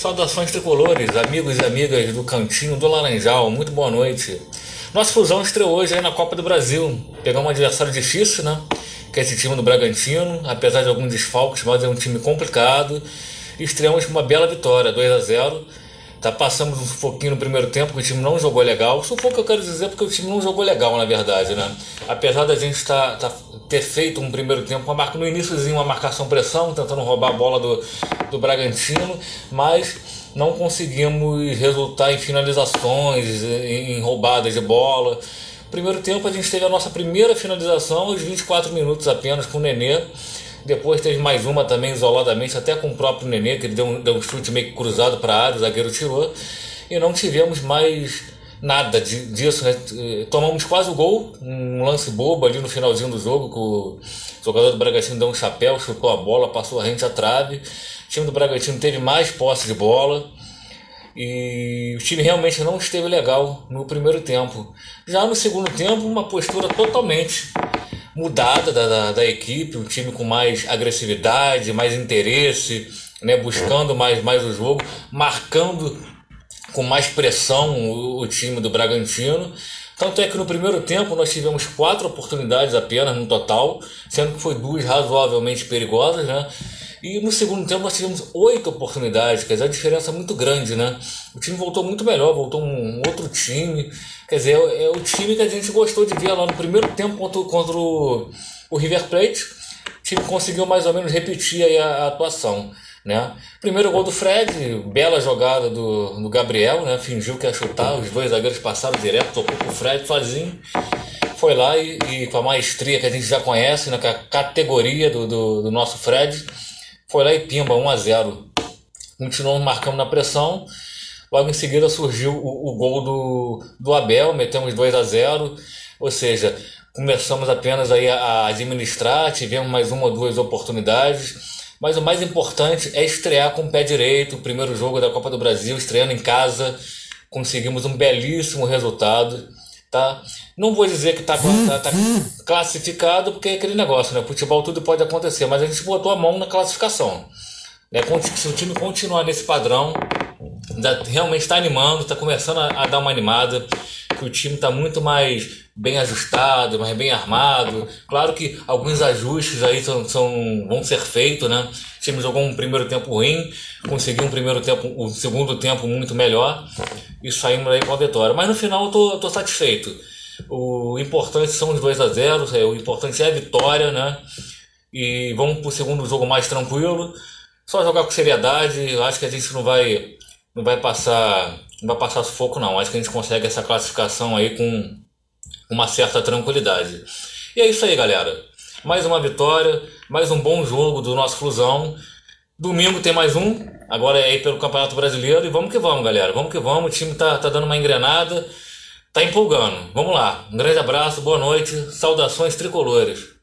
Saudações tricolores, amigos e amigas do Cantinho do Laranjal, muito boa noite. Nossa fusão estreou hoje aí na Copa do Brasil. Pegamos um adversário difícil, né? Que é esse time do Bragantino, apesar de alguns desfalques, mas é um time complicado. Estreamos com uma bela vitória, 2 a 0 Tá, passamos um sufoquinho no primeiro tempo, que o time não jogou legal. Sufoco eu quero dizer porque o time não jogou legal, na verdade, né? Apesar da gente tá, tá ter feito um primeiro tempo, uma marca, no iníciozinho uma marcação-pressão, tentando roubar a bola do, do Bragantino, mas não conseguimos resultar em finalizações, em, em roubadas de bola. Primeiro tempo a gente teve a nossa primeira finalização aos 24 minutos apenas com o Nenê. Depois teve mais uma também isoladamente, até com o próprio Nenê, que ele deu um, deu um chute meio cruzado para a área, o zagueiro tirou. E não tivemos mais nada de, disso, né? Tomamos quase o gol, um lance bobo ali no finalzinho do jogo, que o jogador do Bragantino deu um chapéu, chutou a bola, passou a rente à trave. O time do Bragantino teve mais posse de bola. E o time realmente não esteve legal no primeiro tempo. Já no segundo tempo, uma postura totalmente mudada da, da, da, equipe, um time com mais agressividade, mais interesse, né, buscando mais, mais o jogo, marcando com mais pressão o, o time do Bragantino. Tanto é que no primeiro tempo nós tivemos quatro oportunidades apenas no total, sendo que foi duas razoavelmente perigosas, né? E no segundo tempo nós tivemos oito oportunidades, quer dizer, a diferença é muito grande, né? O time voltou muito melhor, voltou um outro time. Quer dizer, é, é o time que a gente gostou de ver lá no primeiro tempo contra, contra o, o River Plate. O time conseguiu mais ou menos repetir aí a, a atuação. Né? Primeiro gol do Fred, bela jogada do, do Gabriel, né? fingiu que ia chutar, os dois zagueiros passaram direto, tocou pro Fred sozinho. Foi lá e, e, com a maestria que a gente já conhece, né? com a categoria do, do, do nosso Fred, foi lá e pimba, 1 a 0 Continuamos marcando na pressão. Logo em seguida surgiu o, o gol do, do Abel, metemos 2 a 0 Ou seja, começamos apenas aí a administrar, tivemos mais uma ou duas oportunidades. Mas o mais importante é estrear com o pé direito, o primeiro jogo da Copa do Brasil, estreando em casa, conseguimos um belíssimo resultado, tá? Não vou dizer que está tá, tá classificado, porque é aquele negócio, né? Futebol tudo pode acontecer, mas a gente botou a mão na classificação. Né? Se o time continuar nesse padrão, realmente está animando, está começando a, a, dar uma animada, que o time está muito mais bem ajustado, mais bem armado. Claro que alguns ajustes aí são, são, vão ser feitos, né? O time jogou um primeiro tempo ruim, conseguiu um primeiro tempo, um segundo tempo muito melhor e saímos aí com a vitória. Mas no final eu tô, tô satisfeito o importante são os 2 a 0 é, o importante é a vitória, né? E vamos para o segundo jogo mais tranquilo. Só jogar com seriedade. Acho que a gente não vai, não vai passar, não vai passar sufoco não. Acho que a gente consegue essa classificação aí com uma certa tranquilidade. E é isso aí, galera. Mais uma vitória, mais um bom jogo do nosso Flusão. Domingo tem mais um, agora é aí pelo Campeonato Brasileiro. E vamos que vamos, galera. Vamos que vamos. O time tá, tá dando uma engrenada. Tá empolgando. Vamos lá. Um grande abraço, boa noite, saudações tricolores.